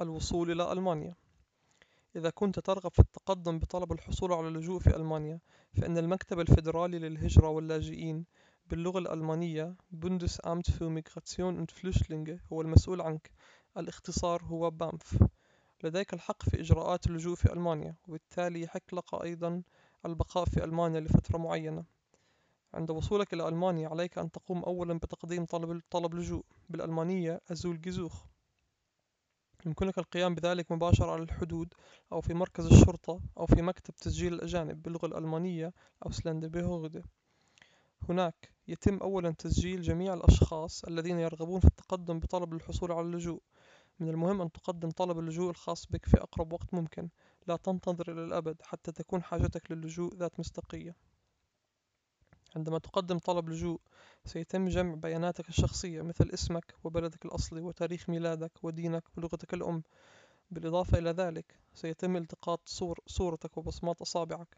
الوصول إلى ألمانيا. إذا كنت ترغب في التقدم بطلب الحصول على اللجوء في ألمانيا فإن المكتب الفيدرالي للهجرة واللاجئين باللغة الألمانية Bundesamt für Migration und Flüchtlinge هو المسؤول عنك. الاختصار هو بامف لديك الحق في إجراءات اللجوء في ألمانيا وبالتالي يحق لك أيضاً البقاء في ألمانيا لفترة معينة. عند وصولك إلى ألمانيا عليك أن تقوم أولاً بتقديم طلب لجوء. بالألمانية Asylgesuch يمكنك القيام بذلك مباشرة على الحدود أو في مركز الشرطة أو في مكتب تسجيل الأجانب باللغة الألمانية Ausländerbehörde هناك يتم أولاً تسجيل جميع الأشخاص الذين يرغبون في التقدم بطلب للحصول على اللجوء. من المهم أن تقدم طلب اللجوء الخاص بك في أقرب وقت ممكن. لا تنتظر إلى الأبد حتى تكون حاجتك للجوء ذات مصداقية. عندما تقدم طلب لجوء سيتم جمع بياناتك الشخصية مثل اسمك وبلدك الأصلي وتاريخ ميلادك ودينك ولغتك الأم. بالإضافة إلى ذلك سيتم التقاط صور صورتك وبصمات أصابعك.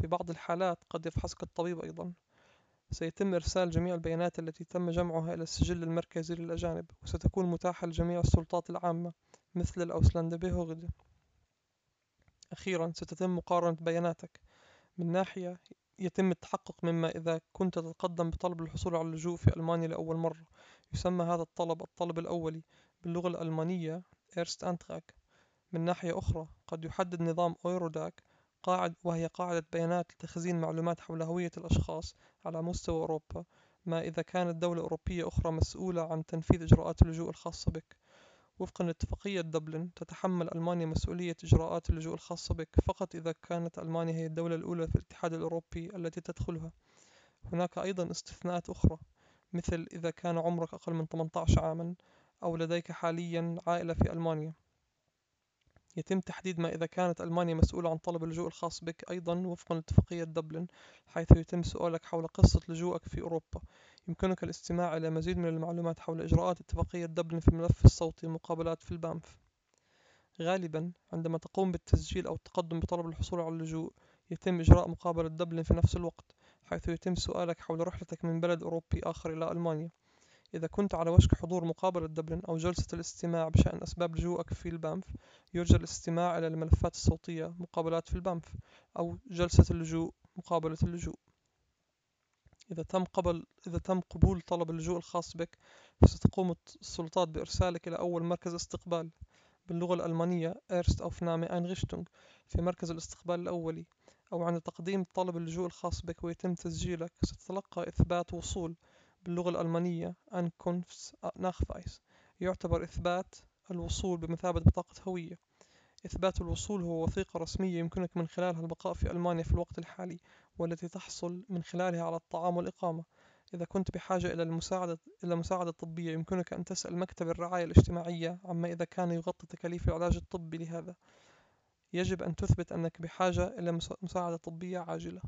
في بعض الحالات قد يفحصك الطبيب أيضا. سيتم إرسال جميع البيانات التي تم جمعها إلى السجل المركزي للأجانب وستكون متاحة لجميع السلطات العامة مثل الأوسلندبهوغد أخيرا ستتم مقارنة بياناتك. من ناحية يتم التحقق مما إذا كنت تتقدم بطلب الحصول على اللجوء في ألمانيا لأول مرة. يسمى هذا الطلب الطلب الأولي باللغة الألمانية Erst من ناحية أخرى قد يحدد نظام أويروداك قاعد وهي قاعدة بيانات لتخزين معلومات حول هوية الأشخاص على مستوى أوروبا ما إذا كانت دولة أوروبية أخرى مسؤولة عن تنفيذ إجراءات اللجوء الخاصة بك. وفقًا لاتفاقية دبلن تتحمل ألمانيا مسؤولية إجراءات اللجوء الخاصة بك فقط إذا كانت ألمانيا هي الدولة الأولى في الاتحاد الأوروبي التي تدخلها. هناك أيضًا استثناءات أخرى مثل إذا كان عمرك أقل من 18 عامًا أو لديك حاليًا عائلة في ألمانيا. يتم تحديد ما إذا كانت ألمانيا مسؤولة عن طلب اللجوء الخاص بك أيضًا وفقًا لاتفاقية دبلن حيث يتم سؤالك حول قصة لجوءك في أوروبا. يمكنك الاستماع إلى مزيد من المعلومات حول إجراءات اتفاقية دبلن في الملف الصوتي مقابلات في ال BAMF. غالبًا عندما تقوم بالتسجيل أو التقدم بطلب الحصول على اللجوء يتم إجراء مقابلة دبلن في نفس الوقت حيث يتم سؤالك حول رحلتك من بلد أوروبي آخر إلى ألمانيا. إذا كنت على وشك حضور مقابلة دبلن أو جلسة الاستماع بشأن أسباب لجوءك في البانف يرجى الاستماع إلى الملفات الصوتية مقابلات في ال BAMF أو جلسة اللجوء مقابلة اللجوء. إذا تم قبل إذا تم قبول طلب اللجوء الخاص بك فستقوم السلطات بإرسالك إلى أول مركز استقبال باللغة الألمانية Erst Aufnahme Einrichtung في مركز الاستقبال الأولي. أو عند تقديم طلب اللجوء الخاص بك ويتم تسجيلك ستتلقى إثبات وصول باللغة الألمانية Ankunftsnachweis يعتبر إثبات الوصول بمثابة بطاقة هوية. إثبات الوصول هو وثيقة رسمية يمكنك من خلالها البقاء في ألمانيا في الوقت الحالي والتي تحصل من خلالها على الطعام والإقامة. إذا كنت بحاجة إلى المساعدة إلى مساعدة طبية يمكنك أن تسأل مكتب الرعاية الاجتماعية عما إذا كان يغطي تكاليف العلاج الطبي لهذا. يجب أن تثبت أنك بحاجة إلى مساعدة طبية عاجلة.